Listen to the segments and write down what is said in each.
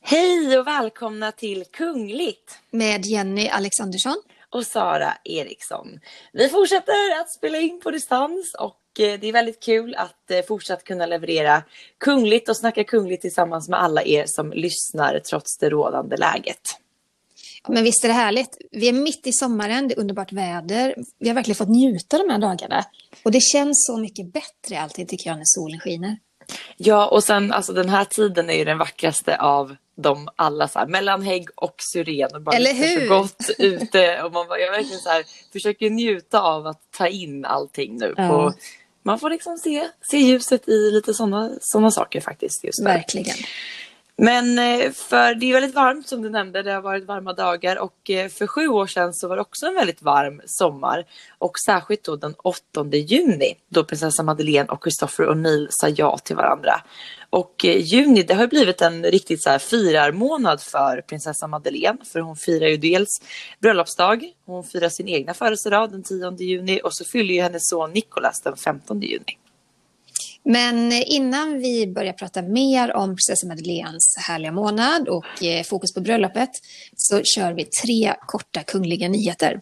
Hej och välkomna till Kungligt Med Jenny Alexandersson. och Sara Eriksson. Vi fortsätter att spela in på distans och eh, det är väldigt kul att eh, fortsatt kunna leverera kungligt och snacka kungligt tillsammans med alla er som lyssnar trots det rådande läget. Men visst är det härligt? Vi är mitt i sommaren, det är underbart väder. Vi har verkligen fått njuta de här dagarna. Och det känns så mycket bättre alltid tycker jag när solen skiner. Ja, och sen alltså den här tiden är ju den vackraste av dem alla så här, mellan hägg och syren och bara Eller luktar så hur? gott ute och man bara, jag verkligen så här, försöker njuta av att ta in allting nu. Ja. På, man får liksom se, se ljuset i lite sådana såna saker faktiskt just nu. Verkligen. Men eh, för det är väldigt varmt som du nämnde, det har varit varma dagar och eh, för sju år sedan så var det också en väldigt varm sommar och särskilt då den 8 juni då prinsessa Madeleine och Christopher O'Neill sa ja till varandra. Och eh, juni det har ju blivit en riktigt så här firarmånad för prinsessa Madeleine för hon firar ju dels bröllopsdag, hon firar sin egna födelsedag den 10 juni och så fyller ju hennes son Nicolas den 15 juni. Men innan vi börjar prata mer om prinsessa Madeleines härliga månad och eh, fokus på bröllopet så kör vi tre korta kungliga nyheter.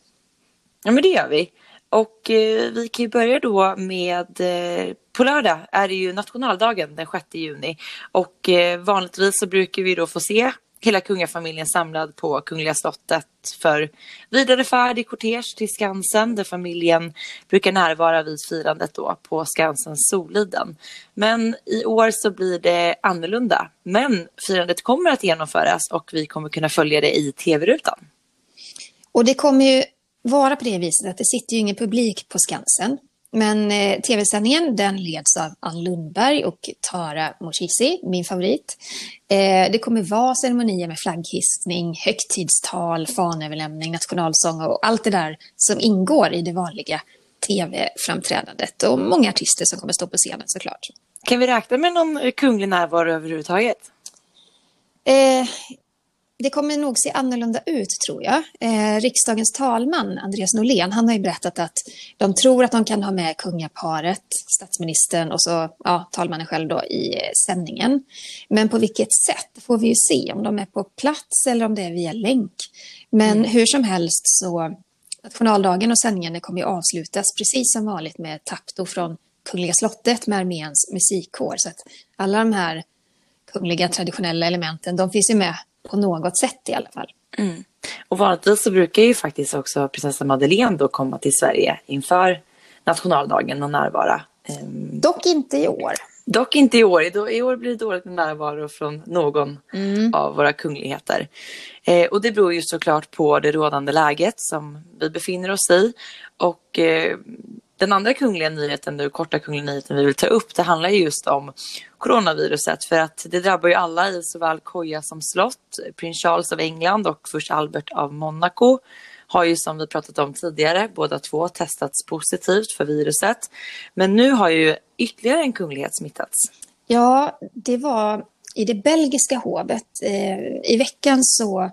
Ja men det gör vi. Och eh, vi kan ju börja då med eh, på lördag är det ju nationaldagen den 6 juni och eh, vanligtvis så brukar vi då få se hela kungafamiljen samlad på Kungliga slottet för vidare färd i kortege till Skansen där familjen brukar närvara vid firandet då på Skansen Soliden. Men i år så blir det annorlunda. Men firandet kommer att genomföras och vi kommer kunna följa det i tv-rutan. Och det kommer ju vara på det viset att det sitter ju ingen publik på Skansen. Men eh, tv-sändningen den leds av Ann Lundberg och Tara Moshizi, min favorit. Eh, det kommer vara ceremonier med flagghissning, högtidstal, fanöverlämning, nationalsång och allt det där som ingår i det vanliga tv-framträdandet. Och många artister som kommer stå på scenen såklart. Kan vi räkna med någon eh, kunglig närvaro överhuvudtaget? Eh, det kommer nog se annorlunda ut, tror jag. Eh, riksdagens talman, Andreas Norlén, han har ju berättat att de tror att de kan ha med kungaparet, statsministern och så ja, talmannen själv då i eh, sändningen. Men på vilket sätt får vi ju se, om de är på plats eller om det är via länk. Men hur som helst så, nationaldagen och sändningen kommer ju avslutas precis som vanligt med Tapto från Kungliga slottet med arméns musikkår. Så att alla de här kungliga traditionella elementen, de finns ju med på något sätt i alla fall. Och vanligtvis så brukar ju faktiskt också prinsessa Madeleine då komma till Sverige inför nationaldagen och närvara. Ehm, Dock inte i år. dock inte i år. I- år blir det dåligt med närvaro från någon av våra kungligheter. Eh, och det beror ju såklart på det rådande läget som vi befinner oss i. Och eh, den andra kungliga nyheten, nu korta kungliga nyheten vi vill ta upp, det handlar just om coronaviruset. För att det drabbar ju alla i såväl koja som slott. Prins Charles av England och först Albert av Monaco har ju som vi pratat om tidigare båda två testats positivt för viruset. Men nu har ju ytterligare en kunglighet smittats. Ja, det var i det belgiska hovet. Eh, I veckan så,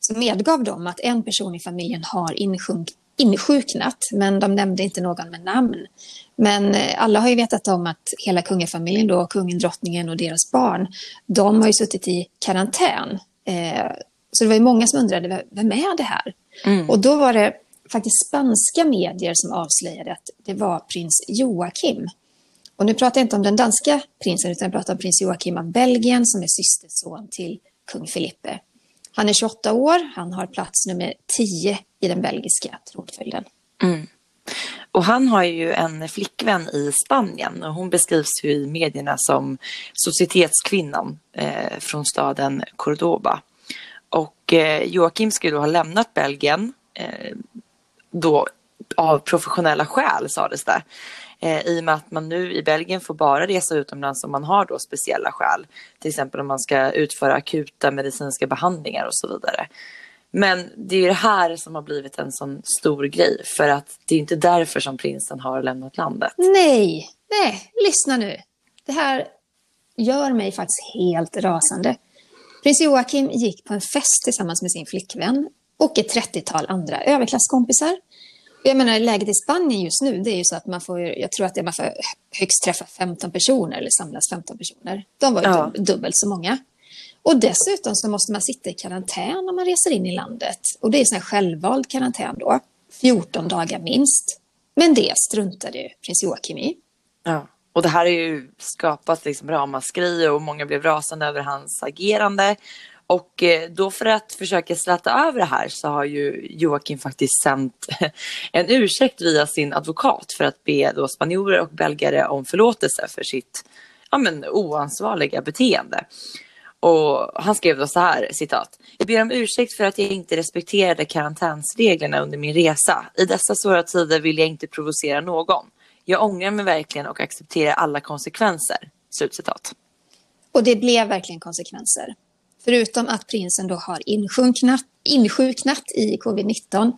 så medgav de att en person i familjen har insjunk, insjuknat, men de nämnde inte någon med namn. Men eh, alla har ju vetat om att hela kungafamiljen, då, kungen, drottningen och deras barn, de har ju suttit i karantän. Eh, så det var ju många som undrade, "V- vem är det här? Och då var det faktiskt spanska medier som avslöjade att det var prins Joakim. Och nu pratar jag inte om den danska prinsen, utan jag pratar om prins Joakim av Belgien som är systerson till kung Filippe. Han är 28 år, han har plats nummer 10 i den belgiska tronföljden. Mm. Och han har ju en flickvän i Spanien och hon beskrivs ju i medierna som societetskvinnan eh, från staden Cordoba. Och eh, Joakim ska ju då ha lämnat Belgien eh, då av professionella skäl sades det. Eh, I och med att man nu i Belgien får bara resa utomlands om man har då speciella skäl. Till exempel om man ska utföra akuta medicinska behandlingar och så vidare. Men det är ju det här som har blivit en sån stor grej. För att det är inte därför som prinsen har lämnat landet. Nej, nej, lyssna nu. Det här gör mig faktiskt helt rasande. Prins Joakim gick på en fest tillsammans med sin flickvän och ett 30-tal andra överklasskompisar. Jag menar, läget i Spanien just nu, det är ju så att man får, jag tror att man får högst träffa 15 personer eller samlas 15 personer. De var ju ja. dubbelt så många. Och dessutom så måste man sitta i karantän när man reser in i landet. Och det är här självvald karantän då. 14 dagar minst. Men det struntade prins Joakim i. Ja. Och det här har ju skapat liksom ramaskri och många blev rasande över hans agerande. Och eh, då för att försöka släta över det här så har ju Joakim faktiskt sänt en ursäkt via sin advokat för att be då spanjorer och belgare om förlåtelse för sitt ja, men, oansvariga beteende. Och han skrev då så här, citat. Jag ber om ursäkt för att jag inte respekterade karantänsreglerna under min resa. I dessa svåra tider vill jag inte provocera någon. Jag ångrar mig verkligen och accepterar alla konsekvenser. Slutcitat. Och det blev verkligen konsekvenser. Förutom att prinsen då har insjunknat, insjuknat i covid-19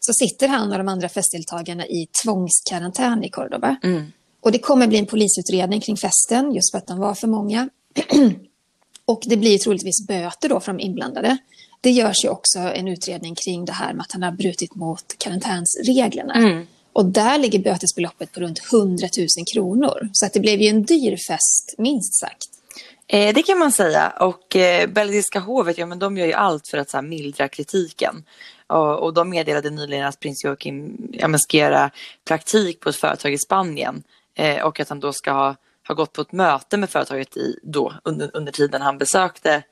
så sitter han och de andra festdeltagarna i tvångskarantän i Cordoba. Mm. Och det kommer bli en polisutredning kring festen just för att de var för många. och det blir troligtvis böter då för de inblandade. Det görs ju också en utredning kring det här med att han har brutit mot karantänsreglerna. Mm. Och där ligger bötesbeloppet på runt 100 000 kronor. Så att det blev ju en dyr fest, minst sagt. Eh, det kan man säga. Och eh, belgiska hovet, ja men de gör ju allt för att så här, mildra kritiken. Och, och de meddelade nyligen att prins Joakim ja, ska göra praktik på ett företag i Spanien. Eh, och att han då ska ha, ha gått på ett möte med företaget i, då, under, under tiden han besökte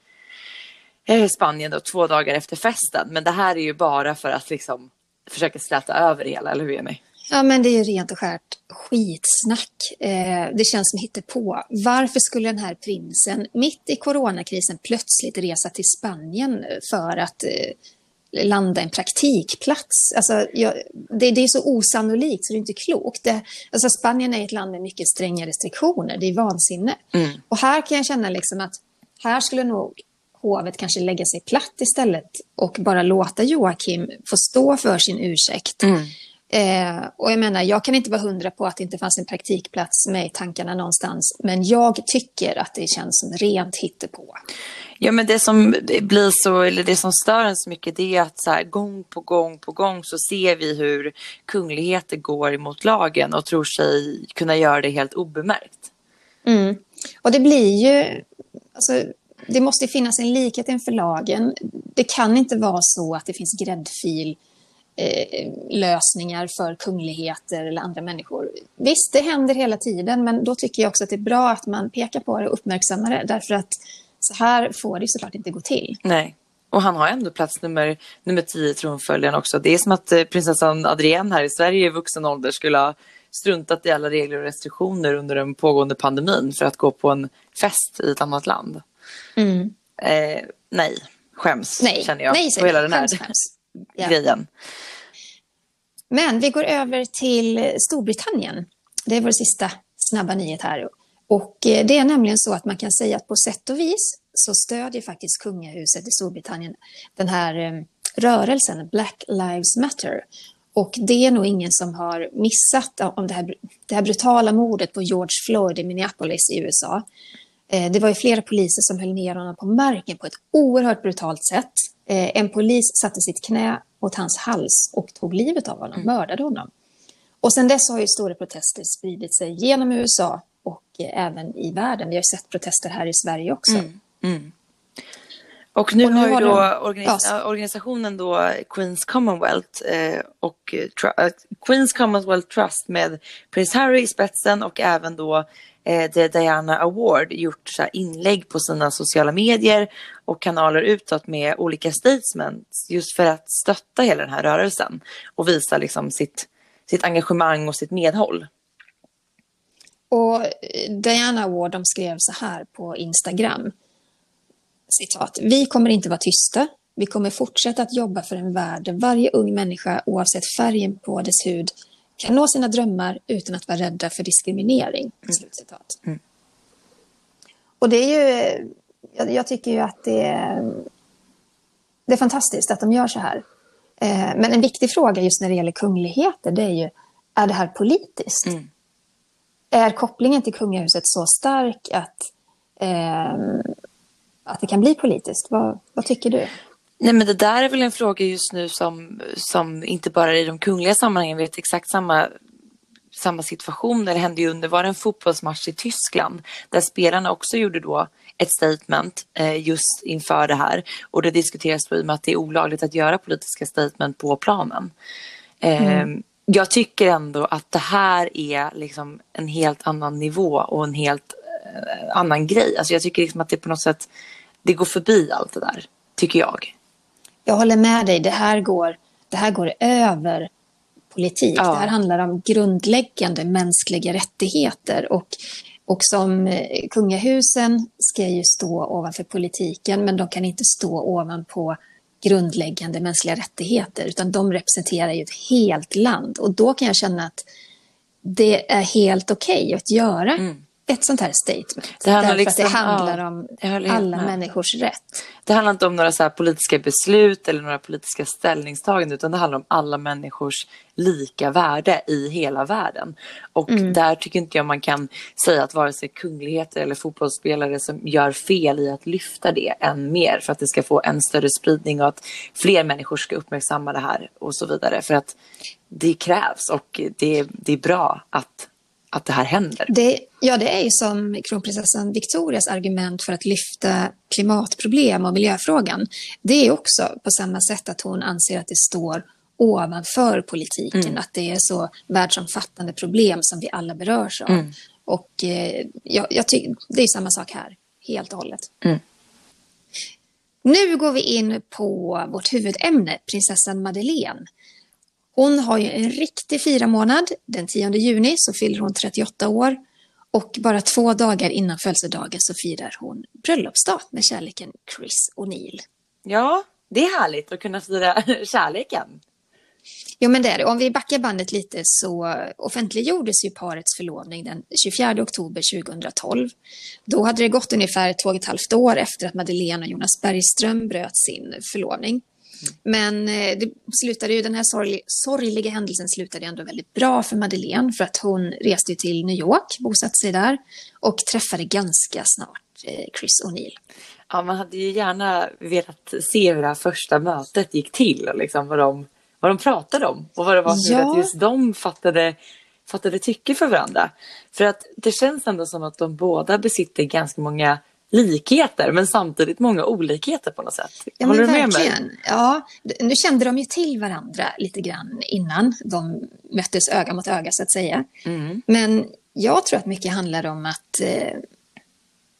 eh, Spanien då, två dagar efter festen. Men det här är ju bara för att liksom försöka släta över det hela, eller hur Jenny? Ja, men det är rent och skärt skitsnack. Eh, det känns som på. Varför skulle den här prinsen mitt i coronakrisen plötsligt resa till Spanien för att eh, landa en praktikplats? Alltså, jag, det, det, är så osannolikt så det är inte klokt. Det, alltså, Spanien är ett land med mycket stränga restriktioner. Det är vansinne. Mm. Och här kan jag känna liksom att här skulle nog hovet kanske lägga sig platt istället och bara låta Joakim få stå för sin ursäkt. Mm. Eh, och jag menar, jag kan inte vara hundra på att det inte fanns en praktikplats med i tankarna någonstans. Men jag tycker att det känns som rent hittepå. Ja, men det som blir så, eller det som stör en så mycket, det är att så här, gång på gång på gång så ser vi hur kungligheter går emot lagen och tror sig kunna göra det helt obemärkt. Mm. Och det blir ju, alltså, det måste finnas en likhet inför lagen. Det kan inte vara så att det finns gräddfil eh, lösningar för kungligheter eller andra människor. Visst, det händer hela tiden, men då tycker jag också att det är bra att man pekar på det och uppmärksammar det, därför att så här får det såklart inte gå till. Nej. Och han har ändå plats nummer, nummer 10 i tronföljden också. Det är som att eh, prinsessan Adrienne här i Sverige i vuxen ålder skulle ha struntat i alla regler och restriktioner under den pågående pandemin för att gå på en fest i ett annat land. Mm. Eh, nej, skäms nej. känner jag nej, på hela den här skäms, skäms. Grejen. Men vi går över till Storbritannien. Det är vår sista snabba nyhet här. Och eh, det är nämligen så att man kan säga att på sätt och vis så stödjer faktiskt kungahuset i Storbritannien den här eh, rörelsen Black Lives Matter. Och det är nog ingen som har missat om det här, det här brutala mordet på George Floyd i Minneapolis i USA. Eh, det var ju flera poliser som höll ner honom på marken på ett oerhört brutalt sätt. En polis satte sitt knä mot hans hals och tog livet av honom, mm. mördade honom. Och sen dess har ju stora protester spridit sig genom USA och eh, även i världen. Vi har sett protester här i Sverige också. Mm. Mm. Och nu, och nu har ju då organis ja. organisationen då Queens Commonwealth eh, och uh, Queens Commonwealth Trust med prins Harry i spetsen och även då eh, The Diana Award gjort så inlägg på sina sociala medier och kanaler utåt med olika statements just för att stötta hela den här rörelsen och visa liksom sitt, sitt engagemang och sitt medhåll. Och Diana Award de skrev så här på Instagram. Citat. Vi kommer inte vara tysta. Vi kommer fortsätta att jobba för en värld där varje ung människa oavsett färgen på dess hud kan nå sina drömmar utan att vara rädda för diskriminering. Mm. Mm. Och det är ju, jag, jag, tycker ju att det är, det är fantastiskt att de gör så här. Eh, men en viktig fråga just när det gäller kungligheter, det är ju, är det här politiskt? Mm. Är kopplingen till kungahuset så stark att, eh, att det kan bli politiskt? Vad, vad tycker du? Nej men det där är väl en fråga just nu som, som inte bara i de kungliga sammanhangen vet exakt samma samma situation. Det hände ju under var en fotbollsmatch i Tyskland där spelarna också gjorde då ett statement eh, just inför det här och det diskuteras då i och med att det är olagligt att göra politiska statement på planen. Eh, mm. Jag tycker ändå att det här är liksom en helt annan nivå och en helt eh, annan grej. Alltså jag tycker liksom att det på något sätt det går förbi allt det där, tycker jag. Jag håller med dig. Det här går, det här går över politik. Ja. Det här handlar om grundläggande mänskliga rättigheter. Och, och som eh, kungahusen ska ju stå ovanför politiken men de kan inte stå ovanpå grundläggande mänskliga rättigheter utan de representerar ju ett helt land. Och då kan jag känna att det är helt okej okay att göra mm ett sånt här statement. Det handlar, därför liksom, att det handlar ja, om alla med. människors rätt. Det handlar inte om några så politiska beslut eller några politiska ställningstaganden utan det handlar om alla människors lika värde i hela världen. Och mm. där tycker inte jag man kan säga att vare sig kungligheter eller fotbollsspelare som gör fel i att lyfta det än mer för att det ska få en större spridning och att fler människor ska uppmärksamma det här och så vidare. För att det krävs och det, det är bra att att det här händer. Det, ja, det är ju som kronprinsessan Victorias argument för att lyfta klimatproblem och miljöfrågan. Det är också på samma sätt att hon anser att det står ovanför politiken, mm. att det är så världsomfattande problem som vi alla berörs av. Mm. Och eh, jag, jag tycker det är samma sak här, helt och hållet. Mm. Nu går vi in på vårt huvudämne, prinsessan Madeleine. Hon har ju en riktig fyramånad. Den 10 juni så fyller hon 38 år. Och bara två dagar innan födelsedagen så firar hon bröllopsdag med kärleken Chris O'Neill. Ja, det är härligt att kunna fira kärleken. Jo, men det är det. Om vi backar bandet lite så offentliggjordes ju parets förlovning den 24 oktober 2012. Då hade det gått ungefär två och ett halvt år efter att Madeleine och Jonas Bergström bröt sin förlovning. Men eh, det slutade ju, den här sorg, sorgliga händelsen slutade ändå väldigt bra för Madeleine för att hon reste till New York, bosatte sig där och träffade ganska snart eh, Chris O'Neill. Ja, man hade ju gärna velat se hur det här första mötet gick till och liksom vad, de, vad de pratade om och vad det var som ja. att just de fattade fattade tycke för varandra. För att det känns ändå som att de båda besitter ganska många likheter men samtidigt många olikheter på något sätt. Ja, Håller du med verkligen. mig? Ja, nu kände de ju till varandra lite grann innan de möttes öga mot öga så att säga. Mm. Men jag tror att mycket handlar om att eh,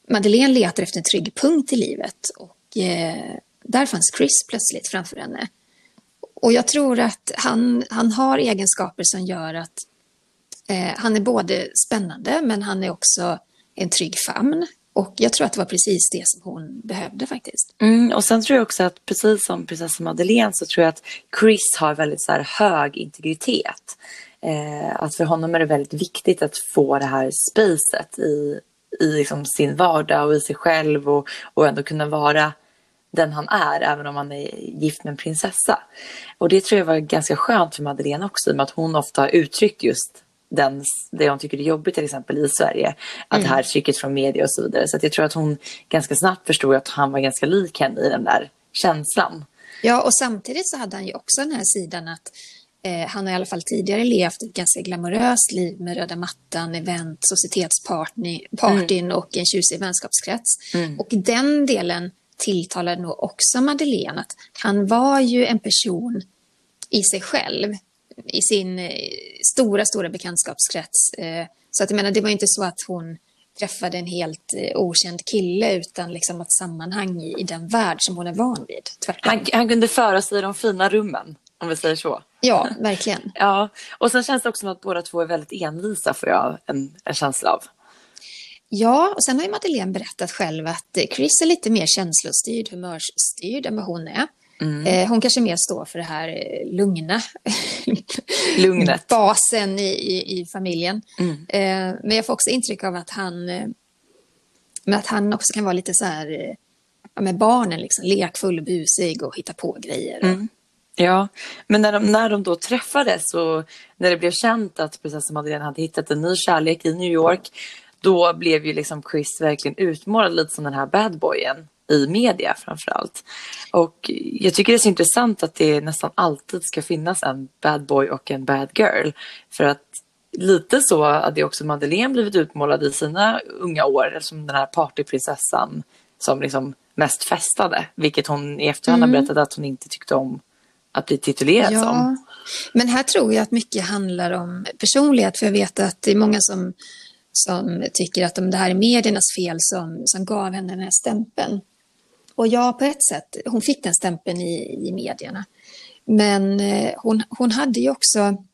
Madeleine letar efter en trygg punkt i livet och eh, där fanns Chris plötsligt framför henne. Och jag tror att han, han har egenskaper som gör att eh, han är både spännande men han är också en trygg famn. Och jag tror att det var precis det som hon behövde faktiskt. Mm, och sen tror jag också att precis som prinsessan Madeleine så tror jag att Chris har väldigt så hög integritet. Eh, att för honom är det väldigt viktigt att få det här spacet i, i liksom sin vardag och i sig själv och, och ändå kunna vara den han är även om han är gift med en prinsessa. Och det tror jag var ganska skönt för Madeleine också i och med att hon ofta har uttryckt just den, det hon tycker är jobbigt till exempel i Sverige. Att mm. det här trycket från media och så vidare. Så jag tror att hon ganska snabbt förstod att han var ganska lik henne i den där känslan. Ja, och samtidigt så hade han ju också den här sidan att eh, han har i alla fall tidigare levt ett ganska glamoröst liv med röda mattan, event, societetspartyn mm. och en tjusig vänskapskrets. Mm. Och den delen tilltalade nog också Madeleine att han var ju en person i sig själv i sin eh, stora, stora bekantskapskrets. Eh, så att jag menar, det var inte så att hon träffade en helt eh, okänd kille utan liksom ett sammanhang i, i den värld som hon är van vid. Han, han, kunde föra sig i de fina rummen, om vi säger så. Ja, verkligen. ja, och sen känns det också som att båda två är väldigt envisa, får jag en, en känsla av. Ja, och sen har ju Madeleine berättat själv att Chris är lite mer känslostyrd, humörsstyrd än vad hon är. Mm. Eh, hon kanske mer står för det här eh, lugna. Lugnet. Basen i, i, i familjen. Mm. Eh, men jag får också intryck av att han, att han också kan vara lite så här med barnen, liksom, lekfull, busig och hitta på grejer. Mm. Ja, men när de, när de då träffades och när det blev känt att prinsessan Madeleine hade hittat en ny kärlek i New York, då blev ju liksom Chris verkligen utmålad lite som den här badboyen i media framförallt. Och jag tycker det är så intressant att det nästan alltid ska finnas en bad boy och en bad girl. För att lite så hade också Madeleine blivit utmålad i sina unga år som den här partyprinsessan som liksom mest festade. Vilket hon i efterhand mm. har berättat att hon inte tyckte om att bli titulerad ja. som. Men här tror jag att mycket handlar om personlighet. För jag vet att det är många som, som tycker att det här är mediernas fel som, som gav henne den här stämpeln. Och ja, på ett sätt, hon fick den stämpeln i, i medierna. Men eh, hon, hon hade ju också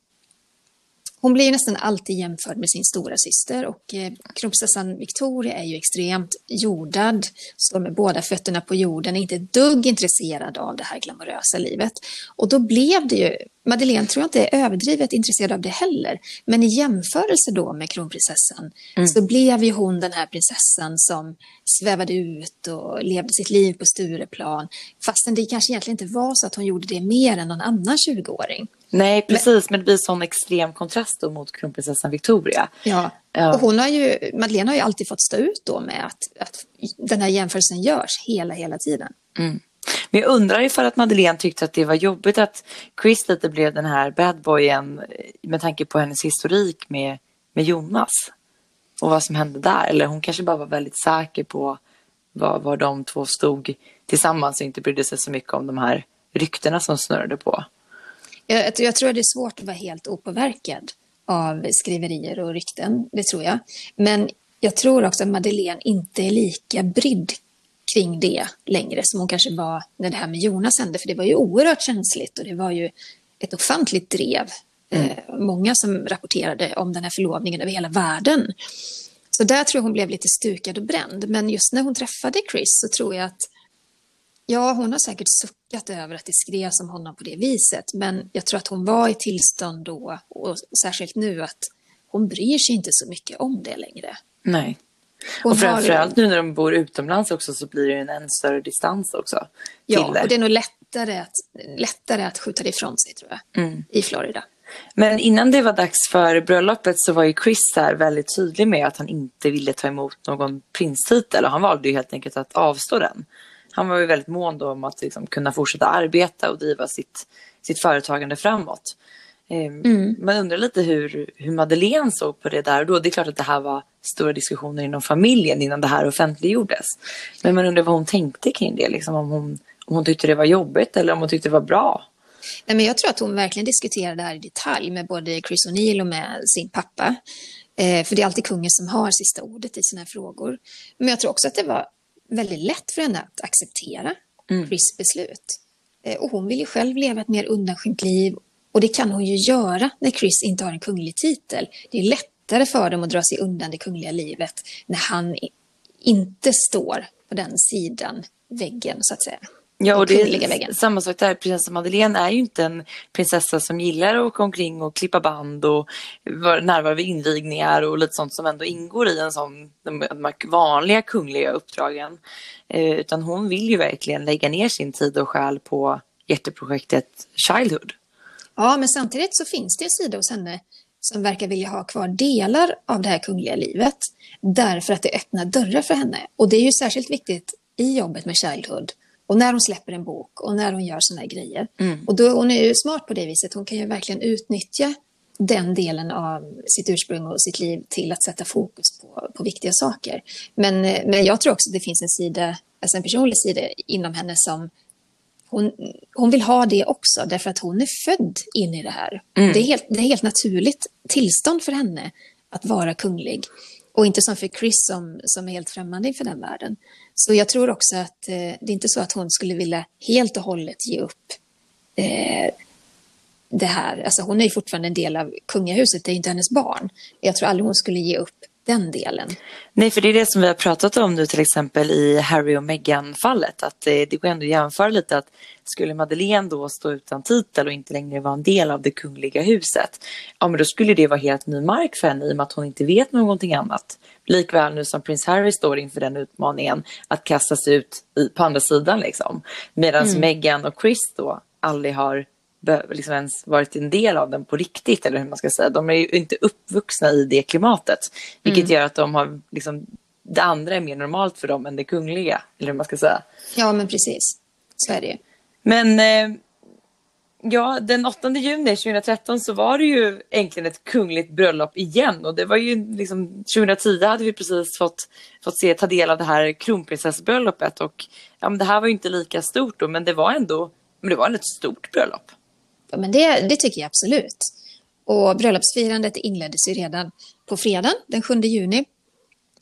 hon blir nästan alltid jämförd med sin stora syster och eh, kronprinsessan Victoria är ju extremt jordad, står med båda fötterna på jorden, är inte ett dugg intresserad av det här glamorösa livet. Och då blev det ju, Madeleine tror jag inte är överdrivet intresserad av det heller, men i jämförelse då med kronprinsessan mm. så blev ju hon den här prinsessan som svävade ut och levde sitt liv på Stureplan, fastän det kanske egentligen inte var så att hon gjorde det mer än någon annan 20-åring. Nej, precis. Men, det blir sån extrem kontrast då mot kronprinsessan Victoria. Ja, och hon har ju, Madeleine har ju alltid fått stå ut då med att, att den här jämförelsen görs hela, hela tiden. Mm. Men jag undrar ifall att Madeleine tyckte att det var jobbigt att Chris lite blev den här badboyen med tanke på hennes historik med, med Jonas. Och vad som hände där. Eller hon kanske bara var väldigt säker på var, var de två stod tillsammans och inte brydde sig så mycket om de här ryktena som snurrade på. Jag, jag tror att det är svårt att vara helt opåverkad av skriverier och rykten, det tror jag. Men jag tror också att Madeleine inte är lika brydd kring det längre som hon kanske var när det här med Jonas hände. För det var ju oerhört känsligt och det var ju ett ofantligt drev. Mm. Eh, många som rapporterade om den här förlovningen över hela världen. Så där tror jag hon blev lite stukad och bränd. Men just när hon träffade Chris så tror jag att Ja, hon har säkert suckat över att det skrevs om honom på det viset. Men jag tror att hon var i tillstånd då, och särskilt nu, att hon bryr sig inte så mycket om det längre. Nej. Hon och framförallt har... nu när de bor utomlands också så blir det en än större distans också. Ja, det. och det är nog lättare att, lättare att skjuta det ifrån sig tror jag, mm. i Florida. Men innan det var dags för bröllopet så var ju Chris här väldigt tydlig med att han inte ville ta emot någon prinstitel och han valde ju helt enkelt att avstå den han var ju väldigt mån om att liksom kunna fortsätta arbeta och driva sitt, sitt företagande framåt. Ehm, mm. Man undrar lite hur, hur Madeleine såg på det där och då. Det är klart att det här var stora diskussioner inom familjen innan det här offentliggjordes. Men man undrar vad hon tänkte kring det, liksom, om, hon, om hon tyckte det var jobbigt eller om hon tyckte det var bra. Nej, men jag tror att hon verkligen diskuterade det här i detalj med både Chris O'Neill och med sin pappa. Eh, för det är alltid kungen som har sista ordet i här frågor. Men jag tror också att det var väldigt lätt för henne att acceptera mm. Chris beslut. Eh, och hon vill ju själv leva ett mer undanskymt liv och det kan hon ju göra när Chris inte har en kunglig titel. Det är lättare för dem att dra sig undan det kungliga livet när han inte står på den sidan väggen så att säga. Ja, och det är samma sak där. Prinsessa Madeleine är ju inte en prinsessa som gillar att åka omkring och klippa band och närvara vid invigningar och lite sånt som ändå ingår i en sån, de vanliga kungliga uppdragen. Eh, utan hon vill ju verkligen lägga ner sin tid och själ på jätteprojektet Childhood. Ja, men samtidigt så finns det en sida hos henne som verkar vilja ha kvar delar av det här kungliga livet därför att det öppnar dörrar för henne. Och det är ju särskilt viktigt i jobbet med Childhood och när hon släpper en bok och när hon gör sådana här grejer. Mm. Och då, hon är ju smart på det viset. Hon kan ju verkligen utnyttja den delen av sitt ursprung och sitt liv till att sätta fokus på, på viktiga saker. Men, men jag tror också att det finns en sida, alltså en personlig sida inom henne som hon, hon vill ha det också därför att hon är född in i det här. Mm. Det, är helt, det är helt naturligt tillstånd för henne att vara kunglig. Och inte som för Chris som, som är helt främmande inför den världen. Så jag tror också att eh, det är inte så att hon skulle vilja helt och hållet ge upp eh, det här. Alltså hon är ju fortfarande en del av kungahuset, det är inte hennes barn. Jag tror aldrig hon skulle ge upp den delen. Nej, för det är det som vi har pratat om nu till exempel i Harry och Meghan-fallet. Att det, det går ändå att jämföra lite att skulle Madeleine då stå utan titel och inte längre vara en del av det kungliga huset, ja men då skulle det vara helt ny mark för henne i och med att hon inte vet någonting annat. Likväl nu som prins Harry står inför den utmaningen att kasta sig ut i, på andra sidan liksom. Medan mm. Meghan och Chris då aldrig har liksom ens varit en del av den på riktigt. Eller hur man ska säga. De är ju inte uppvuxna i det klimatet. Vilket mm. gör att de har liksom det andra är mer normalt för dem än det kungliga. Eller hur man ska säga. Ja, men precis. Så är det ju. Men eh, ja, den 8 juni 2013 så var det ju äntligen ett kungligt bröllop igen. Och det var ju liksom 2010 hade vi precis fått, fått se, ta del av det här kronprinsessbröllopet. Och ja, men det här var ju inte lika stort då, men det var ändå men det var ett stort bröllop. Men det, det tycker jag absolut. Och bröllopsfirandet inleddes ju redan på fredagen den 7 juni.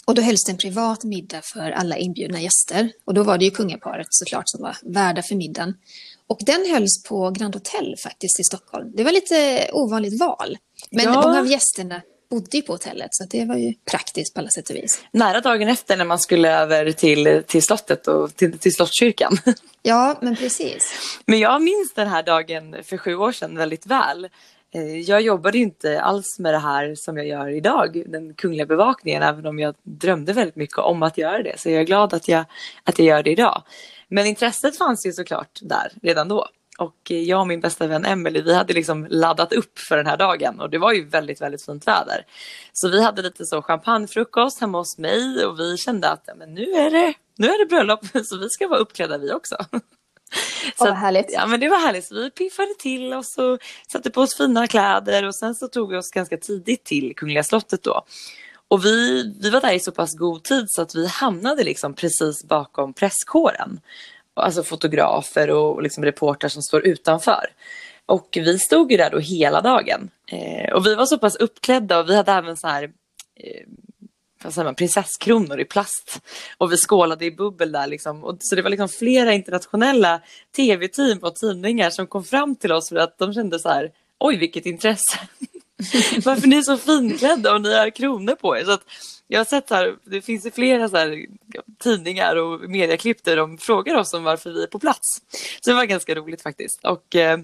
Och då hölls det en privat middag för alla inbjudna gäster. Och då var det ju kungaparet såklart som var värdar för middagen. Och den hölls på Grand Hotel faktiskt i Stockholm. Det var lite ovanligt val. Men ja. många av gästerna bodde ju på hotellet så det var ju praktiskt på alla sätt och vis. Nära dagen efter när man skulle över till, till slottet och till, till slottskyrkan. Ja, men precis. Men jag minns den här dagen för sju år sedan väldigt väl. Eh, jag jobbade inte alls med det här som jag gör idag, den kungliga bevakningen, även om jag drömde väldigt mycket om att göra det. Så jag är glad att jag, att jag gör det idag. Men intresset fanns ju såklart där redan då. Och jag och min bästa vän Emily, vi hade liksom laddat upp för den här dagen och det var ju väldigt, väldigt fint väder. Så vi hade lite så champagnefrukost hemma hos mig och vi kände att men nu, är det, nu är det bröllop så vi ska vara uppklädda vi också. Så, vad härligt. Ja men det var härligt. Så vi piffade till oss och satte på oss fina kläder och sen så tog vi oss ganska tidigt till Kungliga slottet då. Och vi, vi var där i så pass god tid så att vi hamnade liksom precis bakom presskåren. Alltså fotografer och liksom reportrar som står utanför. Och vi stod ju där då hela dagen. Eh, och vi var så pass uppklädda och vi hade även så här eh, vad säger man, prinsesskronor i plast. Och vi skålade i bubbel där liksom. Och, så det var liksom flera internationella tv-team och tidningar som kom fram till oss för att de kände så här, oj vilket intresse. Varför ni är så finklädda och ni har kronor på er. Så att jag har sett här, det finns ju flera så här tidningar och medieklipp där de frågar oss om varför vi är på plats. Så det var ganska roligt faktiskt. Och eh,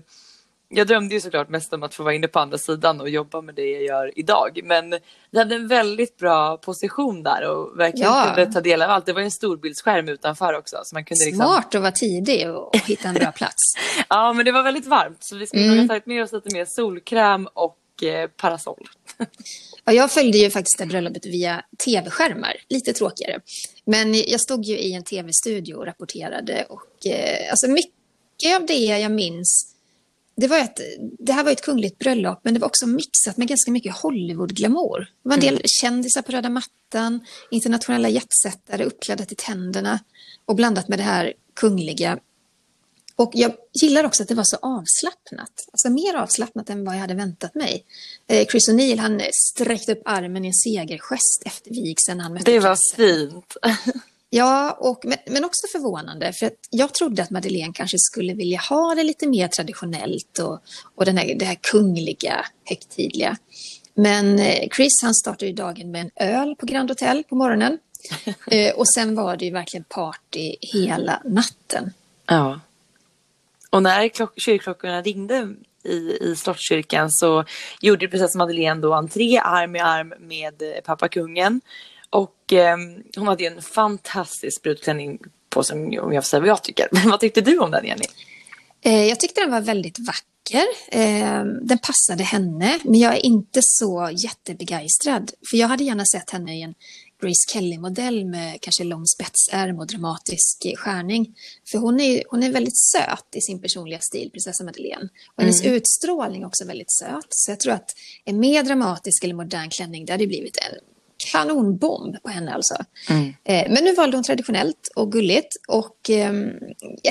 jag drömde ju såklart mest om att få vara inne på andra sidan och jobba med det jag gör idag. Men vi hade en väldigt bra position där och verkligen ja. kunde ta del av allt. Det var en storbildsskärm utanför också. Så man kunde liksom... Smart att vara tidig och hitta en bra plats. ja, men det var väldigt varmt så vi skulle mm. ha tagit med oss lite mer solkräm och eh, parasoll. ja, jag följde ju faktiskt det bröllopet via tv-skärmar, lite tråkigare. Men jag stod ju i en tv-studio och rapporterade och eh, alltså mycket av det jag minns det, var ett, det här var ett kungligt bröllop, men det var också mixat med ganska mycket Hollywood-glamour. Det var en del mm. kändisar på röda mattan, internationella jetsättare uppklädda till tänderna och blandat med det här kungliga. Och jag gillar också att det var så avslappnat, alltså mer avslappnat än vad jag hade väntat mig. Eh, Chris O'Neill han sträckte upp armen i en segergest efter vigseln. Han mötte det var fint. Ja, och, men, men också förvånande. För att jag trodde att Madeleine kanske skulle vilja ha det lite mer traditionellt och, och den här, det här kungliga, högtidliga. Men eh, Chris han startade dagen med en öl på Grand Hotel på morgonen. eh, och sen var det ju verkligen party hela natten. Ja. Och när klock- kyrkklockorna ringde i, i Slottskyrkan så gjorde prinsessan Madeleine då entré arm i arm med eh, pappa kungen. Och eh, hon hade ju en fantastisk brudklänning på sig om jag får säga vad jag tycker. Men vad tyckte du om den Jenny? Eh, jag tyckte den var väldigt vacker. Eh, den passade henne, men jag är inte så jättebegeistrad. För jag hade gärna sett henne i en Grace Kelly-modell med kanske lång spetsärm och dramatisk skärning. För hon är, hon är väldigt söt i sin personliga stil, prinsessa Madeleine. Och hennes mm. utstrålning är också väldigt söt. Så jag tror att en mer dramatisk eller modern klänning, det hade blivit en kanonbomb på henne alltså. Mm. Eh, men nu valde hon traditionellt och gulligt. Och eh,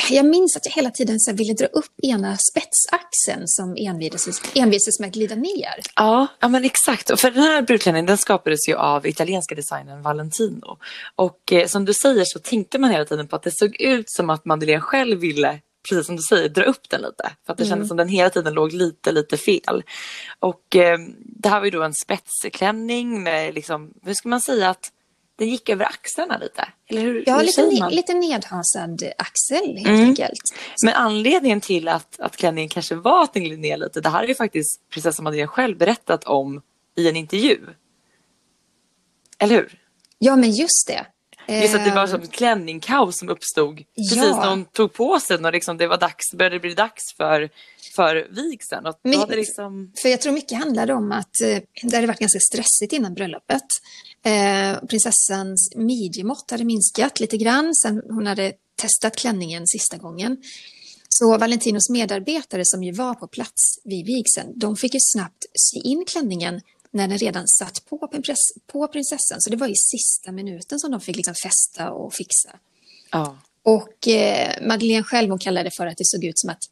jag minns att jag hela tiden så ville dra upp ena spetsaxeln som envisades, envisades med att glida ner. Ja, ja men exakt. För den här brudklänningen den skapades ju av italienska designern Valentino. Och eh, som du säger så tänkte man hela tiden på att det såg ut som att Madeleine själv ville precis som du säger, dra upp den lite. För att det mm. kändes som den hela tiden låg lite, lite fel. Och eh, det här var ju då en spetsklänning med, liksom, hur ska man säga att den gick över axlarna lite? Eller hur, ja, hur lite, ne lite nedhasad axel helt mm. enkelt. Men anledningen till att, att klänningen kanske var att den gled ner lite, det här är ju faktiskt prinsessan Madeleine själv berättat om i en intervju. Eller hur? Ja, men just det. Just att det var som klänningkaos som uppstod precis Ja. när hon tog på sig och liksom det var dags, började bli dags för, för vigseln. Men- liksom, För jag tror mycket handlade om att eh, det hade varit ganska stressigt innan bröllopet. Eh, prinsessans midjemått hade minskat lite grann sen hon hade testat klänningen sista gången. Så Valentinos medarbetare som ju var på plats vid vigseln, de fick ju snabbt sy in klänningen när den redan satt på, prinsess- på prinsessan. Så det var i sista minuten som de fick liksom fästa och fixa. ja. Och eh, Madeleine själv hon kallade det för att det såg ut som att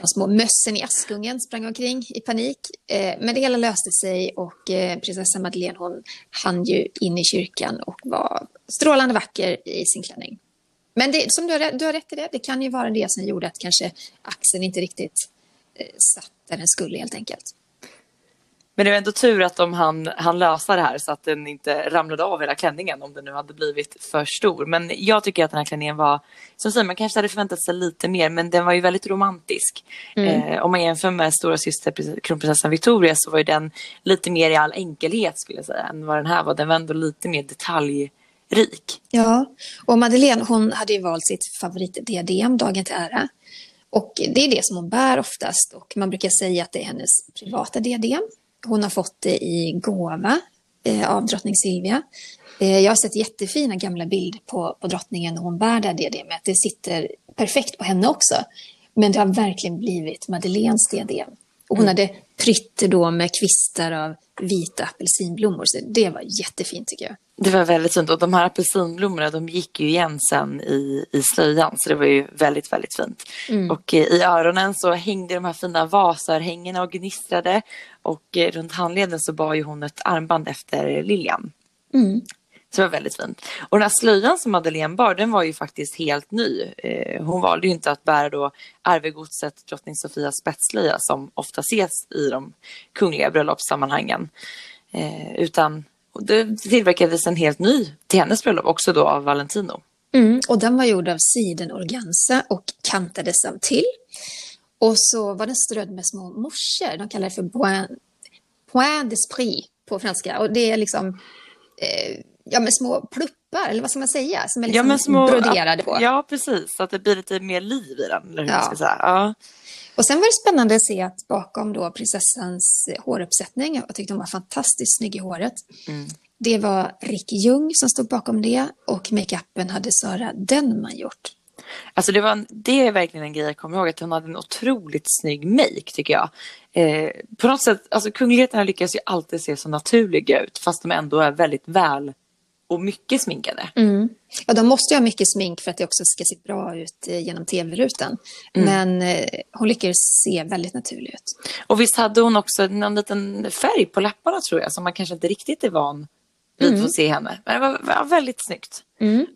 de små mössen i Askungen sprang omkring i panik. Eh, men det hela löste sig och eh, prinsessa Madeleine hon hann ju in i kyrkan och var strålande vacker i sin klänning. Men det, som du har, du har rätt i det, det kan ju vara det som gjorde att kanske axeln inte riktigt eh, satt där den skulle helt enkelt. Men det var ändå tur att de hann, hann lösa det här så att den inte ramlade av hela klänningen om den nu hade blivit för stor. Men jag tycker att den här klänningen var, som säger, man kanske hade förväntat sig lite mer men den var ju väldigt romantisk. Eh, om man jämför med stora syster prins- kronprinsessan Victoria så var ju den lite mer i all enkelhet skulle jag säga än vad den här var. Den var ändå lite mer detaljrik. Ja, och Madeleine hon hade ju valt sitt favoritdiadem dagen till ära. Och det är det som hon bär oftast och man brukar säga att det är hennes privata diadem. Hon har fått det i gåva eh, av drottning Silvia. Eh, jag har sett jättefina gamla bilder på, på drottningen när hon bär det här diademet. Det sitter perfekt på henne också. Men det har verkligen blivit Madeleines diadem. Och hon hade prytt det då med kvistar av vita apelsinblommor. Så det var jättefint tycker jag. Det var väldigt fint och de här apelsinblommorna de gick ju igen sen i, i slöjan så det var ju väldigt väldigt fint. Och eh, i öronen så hängde de här fina vasörhängena och gnistrade och eh, runt handleden så bar ju hon ett armband efter Lilian. Så det var väldigt fint. Och den här slöjan som Madeleine bar den var ju faktiskt helt ny. Eh, hon valde ju inte att bära då arvegodset drottning Sofias spetsslöja som ofta ses i de kungliga bröllopssammanhangen. Eh, och det tillverkades en helt ny till hennes bröllop också då av Valentino. Mm, och den var gjord av sidenorganza och kantades av till. Och så var den strödd med små morsor. De kallar det för point, point d'esprit på franska. Och det är liksom eh, ja, med små pluppar, eller vad ska man säga? Som är liksom broderade på. Ja, precis. Så att det blir lite mer liv i den. Eller hur Ja. ska säga. Ja. Och sen var det spännande att se att bakom då prinsessans håruppsättning, jag tyckte hon var fantastiskt snygg i håret. Det var Rick Ljung som stod bakom det och makeupen hade Sara Denman gjort. Alltså det, var en, det är verkligen en grej jag kommer ihåg, att hon hade en otroligt snygg make tycker jag. Eh, på något sätt, alltså kungligheterna lyckas ju alltid se så naturliga ut fast de ändå är väldigt väl och mycket sminkade. Ja, de måste ju ha mycket smink för att det också ska se bra ut eh, genom tv-rutan. Men eh, hon lyckades se väldigt naturlig ut. Och visst hade hon också någon liten färg på läpparna tror jag som man kanske inte riktigt är van vid att se henne. Men det var, var väldigt snyggt.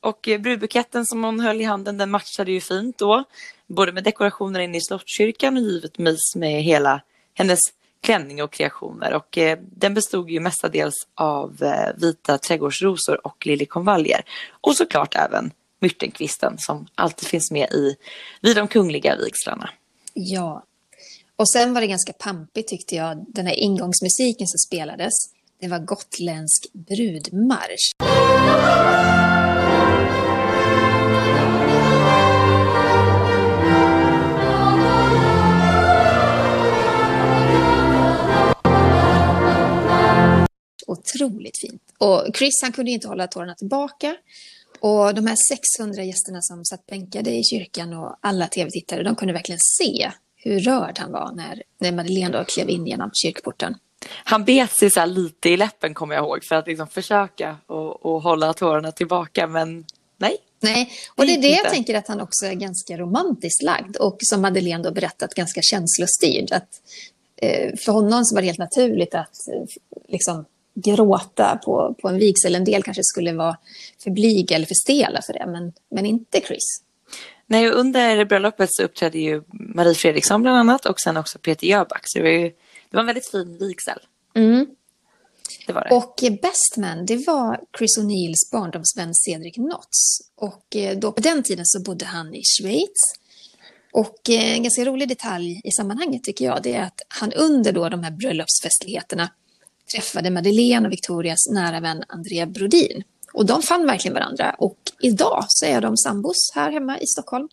Och eh, brudbuketten som hon höll i handen den matchade ju fint då. Både med dekorationer inne i slottskyrkan och givetvis med hela hennes klänning och kreationer. Och eh, den bestod ju mestadels av eh, vita trädgårdsrosor och liljekonvaljer. Och såklart även myrtenkvisten som alltid finns med i, vid de kungliga vigslarna. Ja. Och sen var det ganska pampigt tyckte jag, den här ingångsmusiken som spelades. Det var gotländsk brudmarsch. Otroligt fint. Och Chris han kunde inte hålla tårarna tillbaka. Och de här 600 gästerna som satt bänkade i kyrkan och alla tv-tittare, de kunde verkligen se hur rörd han var när, när Madeleine då klev in genom kyrkporten. Han bet sig så lite i läppen kommer jag ihåg för att liksom försöka och, och hålla tårarna tillbaka men nej. Nej, och det är det jag tänker att han också är ganska romantiskt lagd och som Madeleine då berättat ganska känslostyrd. Att, eh, för honom så var det helt naturligt att eh, liksom gråta på, på en vigsel. En del kanske skulle vara för blyga eller för stela för det, men, men inte Chris. Nej, under bröllopet så uppträdde ju Marie Fredriksson bland annat och sen också Peter Jöback. Så det var, ju, det var en väldigt fin vigsel. Det var det. Och eh, best man, det var Chris O'Neills barndomsvän Cedric Knotts. Och eh, då på den tiden så bodde han i Schweiz. Och eh, en ganska rolig detalj i sammanhanget tycker jag, det är att han under då de här bröllopsfestligheterna träffade Madeleine och Victorias nära vän Andrea Brodin. Och de fann verkligen varandra och idag så är de sambos här hemma i Stockholm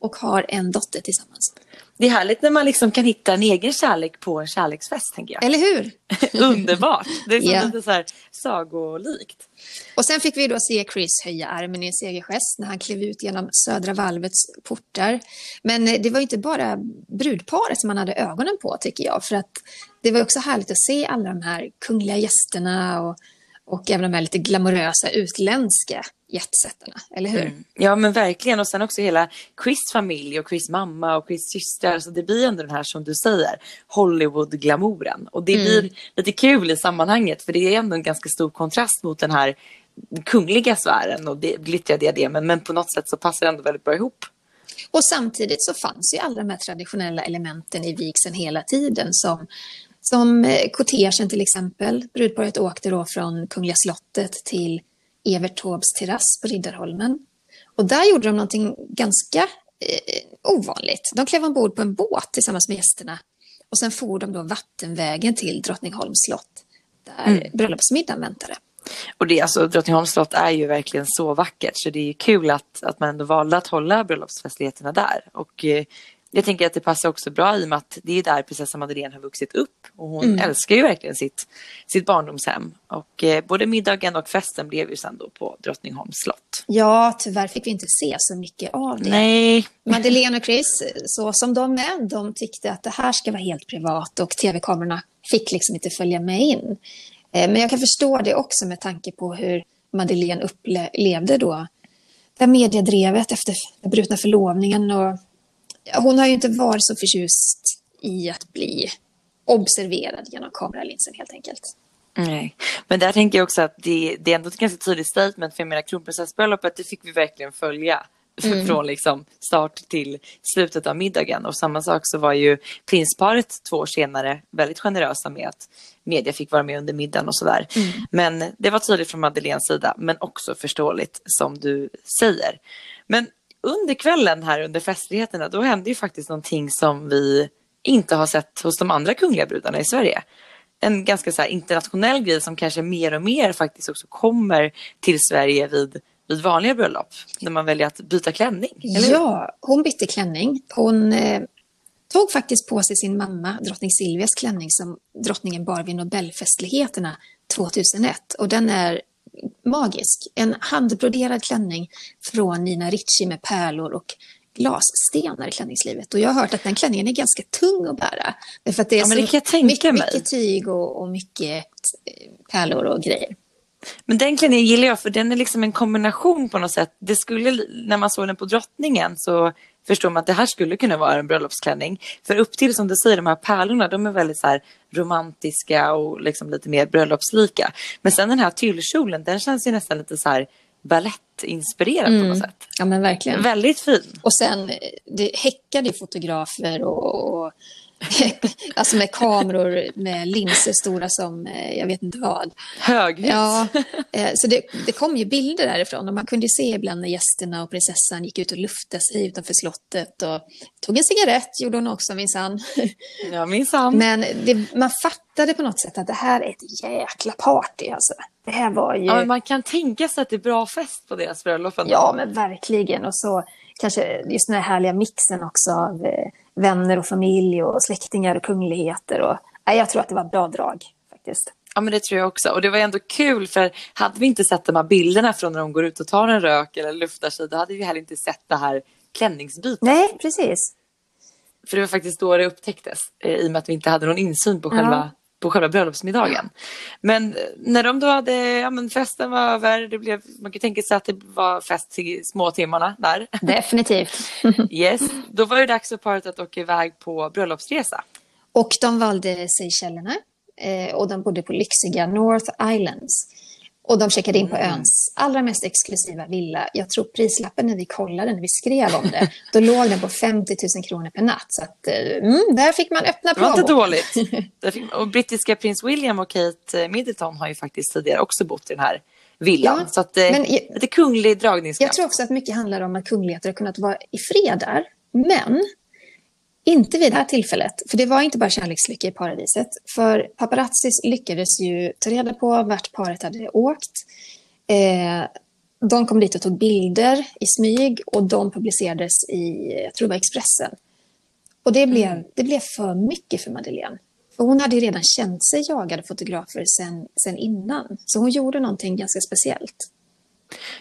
och har en dotter tillsammans. Det är härligt när man liksom kan hitta en egen kärlek på en kärleksfest, tänker jag. Eller hur? Underbart! Det är som Ja. lite så här sagolikt. Och sen fick vi då se Chris höja armen i en segergest när han klev ut genom södra valvets portar. Men eh, det var inte bara brudparet som man hade ögonen på tycker jag. För att det var också härligt att se alla de här kungliga gästerna och, och även de här lite glamorösa utländska jetsetterna. Eller hur? Mm. Ja men verkligen och sen också hela Chris familj och Chris mamma och Chris syster. Så det blir ändå den här som du säger Hollywood-glamouren. Och det Mm. blir lite kul i sammanhanget för det är ändå en ganska stor kontrast mot den här kungliga sfären och det glittriga diademen. Men på något sätt så passar det ändå väldigt bra ihop. Och samtidigt så fanns ju alla de här traditionella elementen i vigseln hela tiden som, som eh, kortegen till exempel. Brudparet åkte då från Kungliga slottet till Evert Taubes terrass på Riddarholmen. Och där gjorde de någonting ganska eh, ovanligt. De klev ombord på en båt tillsammans med gästerna och sen for de då vattenvägen till Drottningholms slott där Mm. bröllopsmiddagen väntade. Och det, alltså, Drottningholms slott är ju verkligen så vackert så det är kul att, att man ändå valde att hålla bröllopsfestligheterna där. Och eh, jag tänker att det passar också bra i och med att det är där prinsessan Madeleine har vuxit upp och hon älskar ju verkligen sitt, sitt barndomshem. Och eh, både middagen och festen blev ju sen då på Drottningholms slott. Ja, tyvärr fick vi inte se så mycket av det. Nej, Madeleine och Chris, så som de är, de tyckte att det här ska vara helt privat och tv-kamerorna fick liksom inte följa med in. Eh, Men jag kan förstå det också med tanke på hur Madeleine upplevde då det mediedrevet efter den brutna förlovningen. Och hon har ju inte varit så förtjust i att bli observerad genom kameralinsen helt enkelt. Nej, men där tänker jag också att det, det är ändå ett ganska tydligt statement för jag menar kronprinsessbröllopet det fick vi verkligen följa från liksom start till slutet av middagen och samma sak så var ju prinsparet två år senare väldigt generösa med att media fick vara med under middagen och sådär. Men det var tydligt från Madeleines sida men också förståeligt som du säger. Men under kvällen här under festligheterna då hände ju faktiskt någonting som vi inte har sett hos de andra kungliga brudarna i Sverige en ganska så här internationell grej som kanske mer och mer faktiskt också kommer till Sverige vid, vid vanliga bröllop. När man väljer att byta klänning. Eller? Ja, hon bytte klänning. Hon eh, tog faktiskt på sig sin mamma, drottning Silvias klänning som drottningen bar vid Nobelfestligheterna 2001. Och den är magisk. En handbroderad klänning från Nina Ricci med pärlor och glasstenar i klänningslivet. Och jag har hört att den klänningen är ganska tung att bära. Därför att det är Ja, så det tänka mycket, mycket tyg och, och mycket eh, pärlor och grejer. Men den klänningen gillar jag för den är liksom en kombination på något sätt. Det skulle, när man såg den på drottningen så förstår man att det här skulle kunna vara en bröllopsklänning. För upp till som du säger, de här pärlorna, de är väldigt så här romantiska och liksom lite mer bröllopslika. Men sen den här tyllkjolen, den känns ju nästan lite så här balettinspirerad på något sätt. Ja, men verkligen. Väldigt fin. Och sen, det häckade fotografer och, och alltså med kameror med linser stora som eh, jag vet inte vad. Höghus. Ja, eh, så det, det kom ju bilder därifrån och man kunde se ibland när gästerna och prinsessan gick ut och luftade sig utanför slottet och tog en cigarett, gjorde hon också minsann. Ja, minsann. Men det, man fattade på något sätt att det här är ett jäkla party alltså. Det här var ju... Ja, man kan tänka sig att det är bra fest på deras bröllop ändå. Ja, men verkligen. Och så kanske just den här härliga mixen också av eh, vänner och familj och släktingar och kungligheter. Och, nej, jag tror att det var bra drag faktiskt. Ja, men det tror jag också. Och det var ändå kul för hade vi inte sett de här bilderna från när de går ut och tar en rök eller luftar sig, då hade vi heller inte sett det här klänningsbytet. Nej, precis. För det var faktiskt då det upptäcktes, eh, i och med att vi inte hade någon insyn på Ja. själva, på själva bröllopsmiddagen. Men eh, när de då hade, ja men festen var över, det blev, man kan tänka sig att det var fest till små timmarna där. Definitivt. Yes, då var det dags för paret att åka iväg på bröllopsresa. Och de valde Seychellerna eh, och de bodde på lyxiga North Islands. Och de checkade in på öns allra mest exklusiva villa. Jag tror prislappen när vi kollade, när vi skrev om det, då låg den på 50 000 kronor per natt. Så att, eh, mm, där fick man öppna Det var inte dåligt. Fick- Och brittiska prins William och Kate Middleton har ju faktiskt tidigare också bott i den här villan. Ja, så att, eh, men lite kunglig dragningskraft. Jag tror också att mycket handlar om att kungligheter har kunnat vara i fred där. Men inte vid det här tillfället. För det var inte bara kärlekslycka i paradiset. För paparazzis lyckades ju ta reda på vart paret hade åkt. Eh, de kom dit och tog bilder i smyg och de publicerades i, jag tror det var Expressen. Och det blev, mm. det blev för mycket för Madeleine. För hon hade ju redan känt sig jagad av fotografer sen, sen innan. Så hon gjorde någonting ganska speciellt.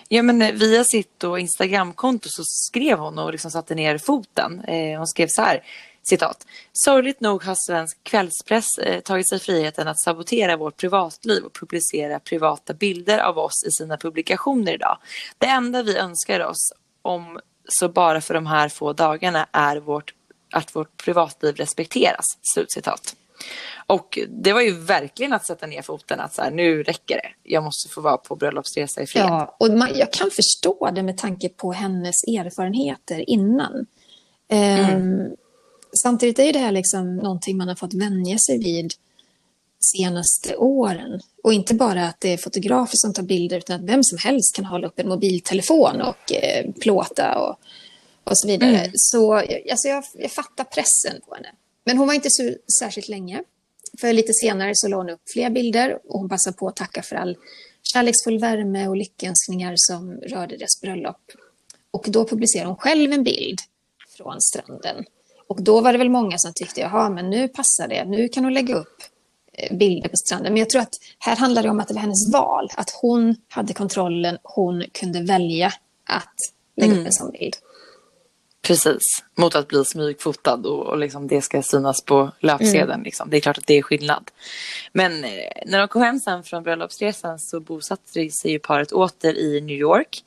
Ja men eh, via sitt Instagramkonto så skrev hon och liksom satte ner foten. Eh, hon skrev så här, citat. Sorgligt nog har svensk kvällspress eh, tagit sig friheten att sabotera vårt privatliv och publicera privata bilder av oss i sina publikationer idag. Det enda vi önskar oss om så bara för de här få dagarna är vårt, att vårt privatliv respekteras. Slutcitat. Och det var ju verkligen att sätta ner foten att så här, nu räcker det. Jag måste få vara på bröllopsresa i fred. Ja, och man, jag kan förstå det med tanke på hennes erfarenheter innan. Mm. Um, samtidigt är det här liksom någonting man har fått vänja sig vid senaste åren. Och inte bara att det är fotografer som tar bilder utan att vem som helst kan hålla upp en mobiltelefon och eh, plåta och, och så vidare. Mm. Så alltså jag, jag fattar pressen på henne. Men hon var inte så särskilt länge. För lite senare så la hon upp fler bilder och hon passade på att tacka för all kärleksfull värme och lyckönskningar som rörde deras bröllop. Och då publicerade hon själv en bild från stranden. Och då var det väl många som tyckte, jaha, men nu passar det, nu kan hon lägga upp eh, bilder på stranden. Men jag tror att här handlar det om att det var hennes val, att hon hade kontrollen, hon kunde välja att lägga mm. upp en sån bild. Precis, mot att bli smygfotad och, och liksom det ska synas på löpsedeln. Mm. Liksom. Det är klart att det är skillnad. Men eh, när de kom hem sen från bröllopsresan så bosatte sig ju paret åter i New York.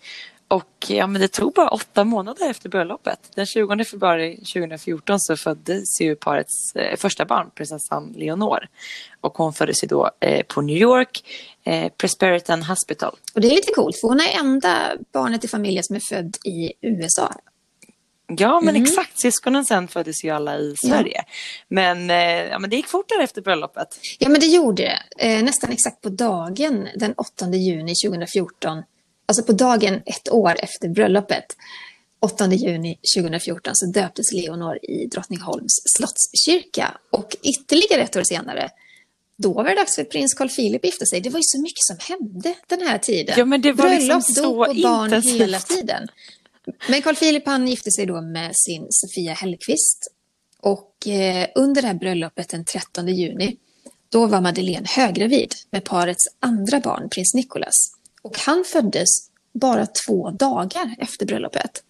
Och ja, men det tog bara åtta månader efter bröllopet. Den 20 februari 2014 så föddes ju parets eh, första barn, prinsessan Leonor. Och hon föddes ju då eh, på New York, eh, Presbyterian Hospital. Och det är lite coolt, för hon är enda barnet i familjen som är född i USA. Ja, men mm. exakt. Syskonen sen föddes ju alla i Sverige. Ja. Men, eh, ja, men det gick fortare efter bröllopet. Ja, men det gjorde det. Eh, nästan exakt på dagen den 8 juni 2014. Alltså på dagen ett år efter bröllopet. 8 juni 2014 så döptes Leonor i Drottningholms slottskyrka. Och ytterligare ett år senare då var det dags för prins Carl Philip att gifta sig. Det var ju så mycket som hände den här tiden. Ja, men det var Bröllop, liksom så dop och barn intensivt. hela tiden. Men Carl Philip han gifte sig då med sin Sofia Hellqvist. Och eh, under det här bröllopet den 13 juni, då var Madeleine höggravid med parets andra barn, prins Nicolas. Och han föddes bara två dagar efter bröllopet.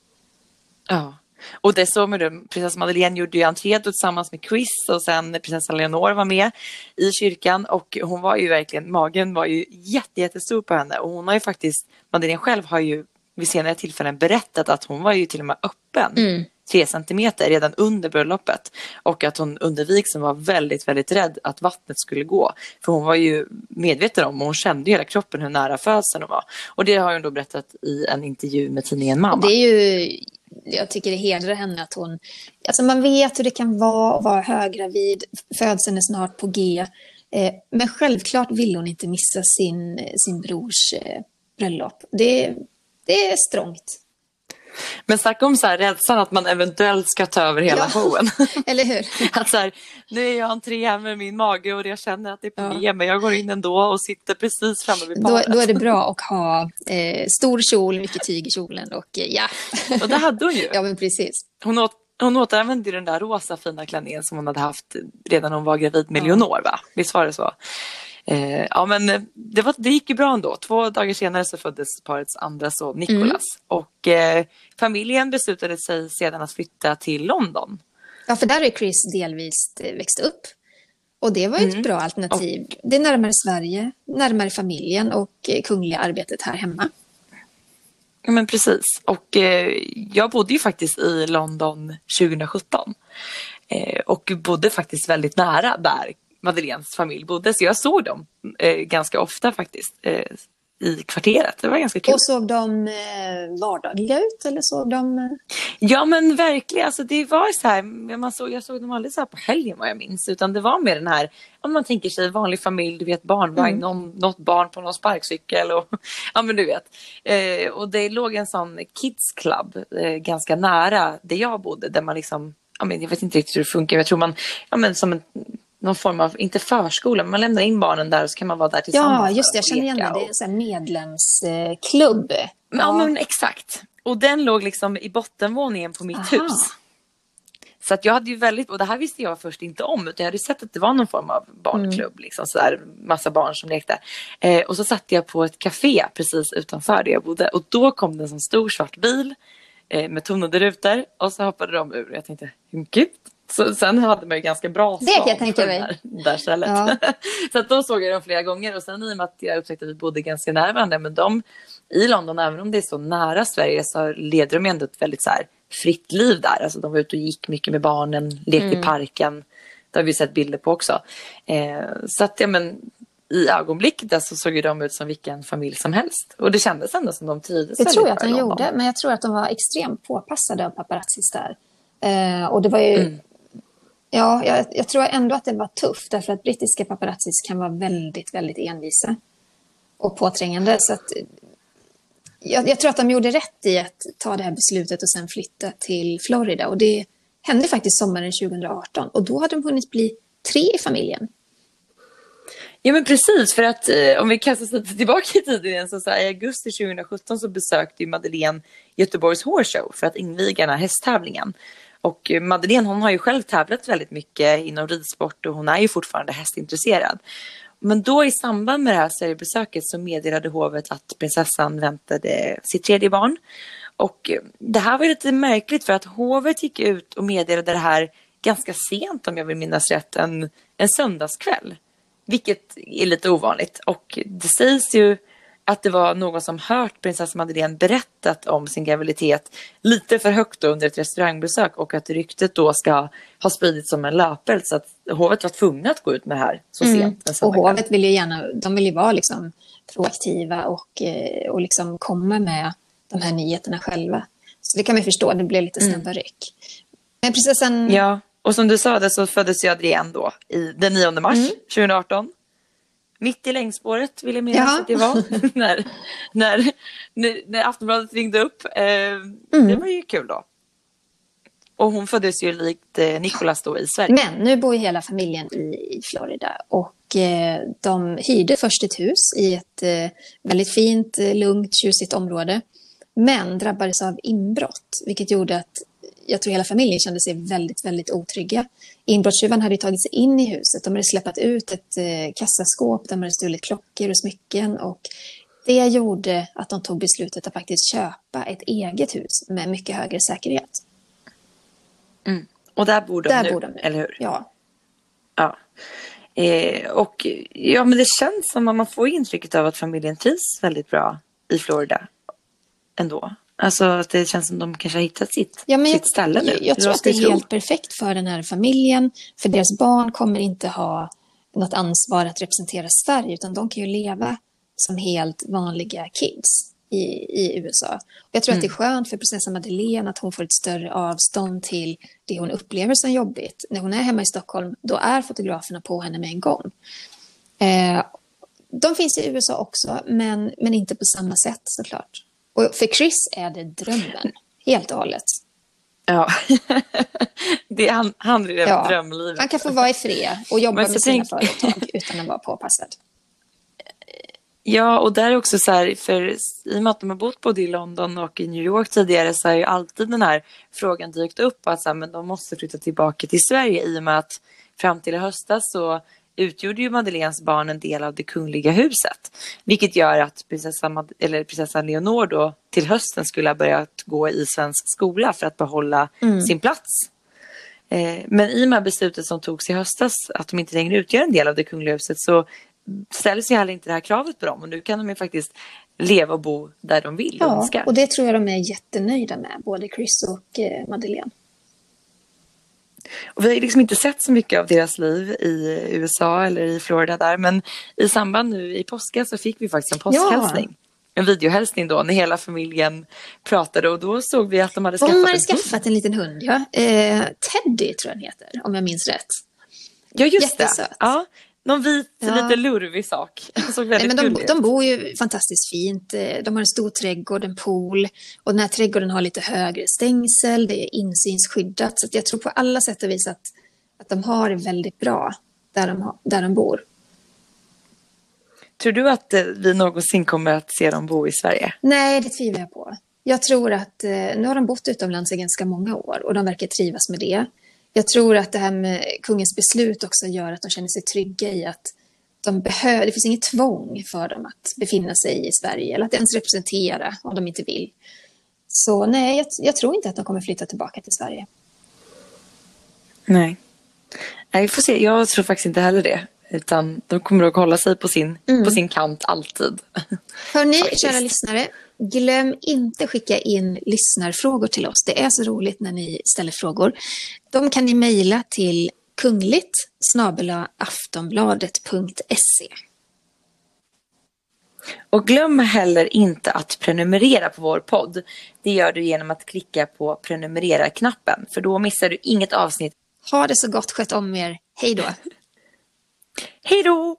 Ja. Och det så med ju. prinsessa Madeleine gjorde ju entré tillsammans med Chris och sen prinsessa Leonor var med i kyrkan och hon var ju verkligen, magen var ju jätte, jättestor på henne och hon har ju faktiskt, Madeleine själv har ju vid senare tillfällen berättat att hon var ju till och med öppen mm. tre centimeter redan under bröllopet och att hon under vigseln var väldigt, väldigt rädd att vattnet skulle gå. För hon var ju medveten om och hon kände hela kroppen hur nära födseln hon var. Och det har hon då berättat i en intervju med tidningen Mamma. Det är ju, jag tycker det hedrar henne att hon, alltså man vet hur det kan vara att vara höggravid, födseln är snart på G. Eh, men självklart vill hon inte missa sin, sin brors eh, bröllop. Det det är strångt. Men snacka om så här rädslan att man eventuellt ska ta över hela ja, showen. Eller hur? att så här, nu är jag entré här med min mage och jag känner att det är på ja. men jag går in ändå och sitter precis framme vid paret. Då, då är det bra att ha eh, stor kjol, mycket tyg i kjolen och eh, ja. och det hade hon ju. ja, men precis. Hon åt hon återanvände den där rosa fina klänningen som hon hade haft redan när hon var gravid med ja. Leonor, va? Visst var det så? Eh, ja, men eh, det, var, det gick ju bra ändå. Två dagar senare så föddes parets andra son Nicholas. Mm. Och eh, familjen beslutade sig sedan att flytta till London. Ja, för där är Chris delvis eh, växt upp. Och det var ju mm. ett bra alternativ. Och, det är närmare Sverige, närmare familjen och eh, kungliga arbetet här hemma. Ja, men precis. Och eh, jag bodde ju faktiskt i London 2017. Eh, och bodde faktiskt väldigt nära där Madeleines familj bodde. Så jag såg dem eh, ganska ofta faktiskt eh, i kvarteret. Det var ganska kul. Och såg de eh, vardagliga ut eller såg de? Eh... Ja men verkligen, alltså, det var så här, man såg, jag såg dem aldrig så här på helgen vad jag minns utan det var mer den här, om man tänker sig vanlig familj, du vet barnvagn, mm. någon, något barn på någon sparkcykel och ja men du vet. Eh, och det låg en sån kids club eh, ganska nära där jag bodde där man liksom, ja men jag vet inte riktigt hur det funkar, jag tror man, ja men som en någon form av, inte förskola, men man lämnar in barnen där och så kan man vara där tillsammans. Ja, just det. Jag känner igen det. Det är en medlemsklubb. Ja. ja, men exakt. Och den låg liksom i bottenvåningen på mitt Aha. hus. Så att jag hade ju väldigt, och det här visste jag först inte om, utan jag hade sett att det var någon form av barnklubb, mm. liksom sådär, massa barn som lekte. Eh, och så satt jag på ett café precis utanför där jag bodde och då kom det en sån stor svart bil eh, med tonade rutor och så hoppade de ur. Jag tänkte, gud. Så, sen hade man ju ganska bra Det kan jag tänka mig. Där, där stället. Ja. så att då såg jag dem flera gånger och sen i och med att jag upptäckte att vi bodde ganska nära varandra, men de i London, även om det är så nära Sverige, så leder de ändå ett väldigt så här, fritt liv där. Alltså de var ute och gick mycket med barnen, lekte mm. i parken. Det har vi sett bilder på också. Eh, så att ja, men, i ögonblicket så såg ju de ut som vilken familj som helst. Och det kändes ändå som de trivdes Det tror jag att de gjorde, men jag tror att de var extremt påpassade av paparazzis där. Eh, och det var ju... Mm. Ja, jag, jag, tror ändå att det var tufft därför att brittiska paparazzis kan vara väldigt, väldigt envisa och påträngande. Så att jag, jag, tror att de gjorde rätt i att ta det här beslutet och sen flytta till Florida. Och det hände faktiskt sommaren 2018 och då hade de hunnit bli tre i familjen. Ja men precis, för att eh, om vi kastar oss lite tillbaka i tiden igen så, så i augusti 2017 så besökte ju Madeleine Göteborgs Horse Show för att inviga den här hästtävlingen. Och Madeleine hon har ju själv tävlat väldigt mycket inom ridsport och hon är ju fortfarande hästintresserad. Men då i samband med det här seriebesöket så meddelade hovet att prinsessan väntade sitt tredje barn. Och det här var lite märkligt för att hovet gick ut och meddelade det här ganska sent om jag vill minnas rätt, en, en söndagskväll. Vilket är lite ovanligt och det sägs ju att det var någon som hört prinsessa Madeleine berättat om sin graviditet lite för högt under ett restaurangbesök och att ryktet då ska ha spridits som en löpeld så att hovet var tvungna att gå ut med det här så mm. sent. Och hovet vill ju gärna, de vill ju vara liksom proaktiva och, eh, och liksom komma med de här nyheterna själva. Så det kan man förstå, det blev lite snabba mm. ryck. Men prinsessan... Ja, och som du sa det så föddes ju Adrienne då i, den 9 mars mm. 2018 mitt i längdspåret vill jag minnas ja. att det var. när, när, när, när Aftonbladet ringde upp. Eh, mm. Det var ju kul då. Och hon föddes ju likt eh, Nicolas då i Sverige. Men nu bor ju hela familjen i, i Florida och eh, de hyrde först ett hus i ett eh, väldigt fint, eh, lugnt, tjusigt område. Men drabbades av inbrott, vilket gjorde att jag tror hela familjen kände sig väldigt, väldigt otrygga. Inbrottstjuvarna hade tagit sig in i huset. De hade släppt ut ett eh, kassaskåp de hade stulit klockor och smycken. Och det gjorde att de tog beslutet att faktiskt köpa ett eget hus med mycket högre säkerhet. Mm. Och där bor de där nu, bor de eller hur? Ja. Ja. Eh, och ja, men det känns som att man får intrycket av att familjen trivs väldigt bra i Florida ändå. Alltså att det känns som de kanske har hittat sitt, ja, sitt jag, ställe nu. Jag, jag tror att det är tro. helt perfekt för den här familjen. För deras barn kommer inte ha något ansvar att representera Sverige utan de kan ju leva som helt vanliga kids i, i USA. Jag tror mm. att det är mm. skönt för prinsessan Madeleine att hon får ett större avstånd till det hon upplever som jobbigt. När hon är hemma i Stockholm, då är fotograferna på henne med en gång. Eh, de finns i USA också, men, men inte på samma sätt såklart. Och för Chris är det drömmen, helt och hållet. Ja, det, han, han lever ja. drömlivet. Han kan få vara i fred och jobba med sina tänk... företag utan att vara påpassad. Ja, och där är också så här, för i och med att de har bott både i London och i New York tidigare så har ju alltid den här frågan dykt upp att så här, men de måste flytta tillbaka till Sverige i och med att fram till i höstas så utgjorde ju Madeleines barn en del av det kungliga huset. Vilket gör att prinsessan, eller prinsessan Leonor då till hösten skulle ha börjat gå i svensk skola för att behålla mm. sin plats. Eh, men i och med beslutet som togs i höstas att de inte längre utgör en del av det kungliga huset så ställs ju heller inte det här kravet på dem och nu kan de ju faktiskt leva och bo där de vill och ja, och det tror jag de är jättenöjda med, både Chris och eh, Madeleine. Och vi har liksom inte sett så mycket av deras liv i USA eller i Florida där. Men i samband nu i påsken så fick vi faktiskt en påskhälsning. Ja. En videohälsning då när hela familjen pratade och då såg vi att de hade skaffat, de hade en, skaffat en liten hund. Ja. Eh, Teddy tror jag den heter om jag minns rätt. Ja just Jättesöt. det. Ja, någon vit, ja. lite lurvig sak. Såg väldigt Nej, men de, de bor ju fantastiskt fint. Eh, de har en stor trädgård, en pool. Och den här trädgården har lite högre stängsel. Det är insynsskyddat. Så jag tror på alla sätt och vis att, att de har det väldigt bra där de, där de bor. Tror du att eh, vi någonsin kommer att se dem bo i Sverige? Nej, det tvivlar jag på. Jag tror att eh, nu har de bott utomlands i ganska många år och de verkar trivas med det. Jag tror att det här med kungens beslut också gör att de känner sig trygga i att de behöver, det finns inget tvång för dem att befinna sig i Sverige eller att ens representera om de inte vill. Så nej, jag, jag tror inte att de kommer flytta tillbaka till Sverige. Nej. Nej, vi får se. Jag tror faktiskt inte heller det. Utan de kommer att hålla sig på sin, mm. på sin kant alltid. Hörni, kära lyssnare. Glöm inte skicka in lyssnarfrågor till oss. Det är så roligt när ni ställer frågor. De kan ni mejla till kungligt aftonbladet.se. Och glöm heller inte att prenumerera på vår podd. Det gör du genom att klicka på prenumerera-knappen, för då missar du inget avsnitt. Ha det så gott, sköt om er. Hej då! Hej då!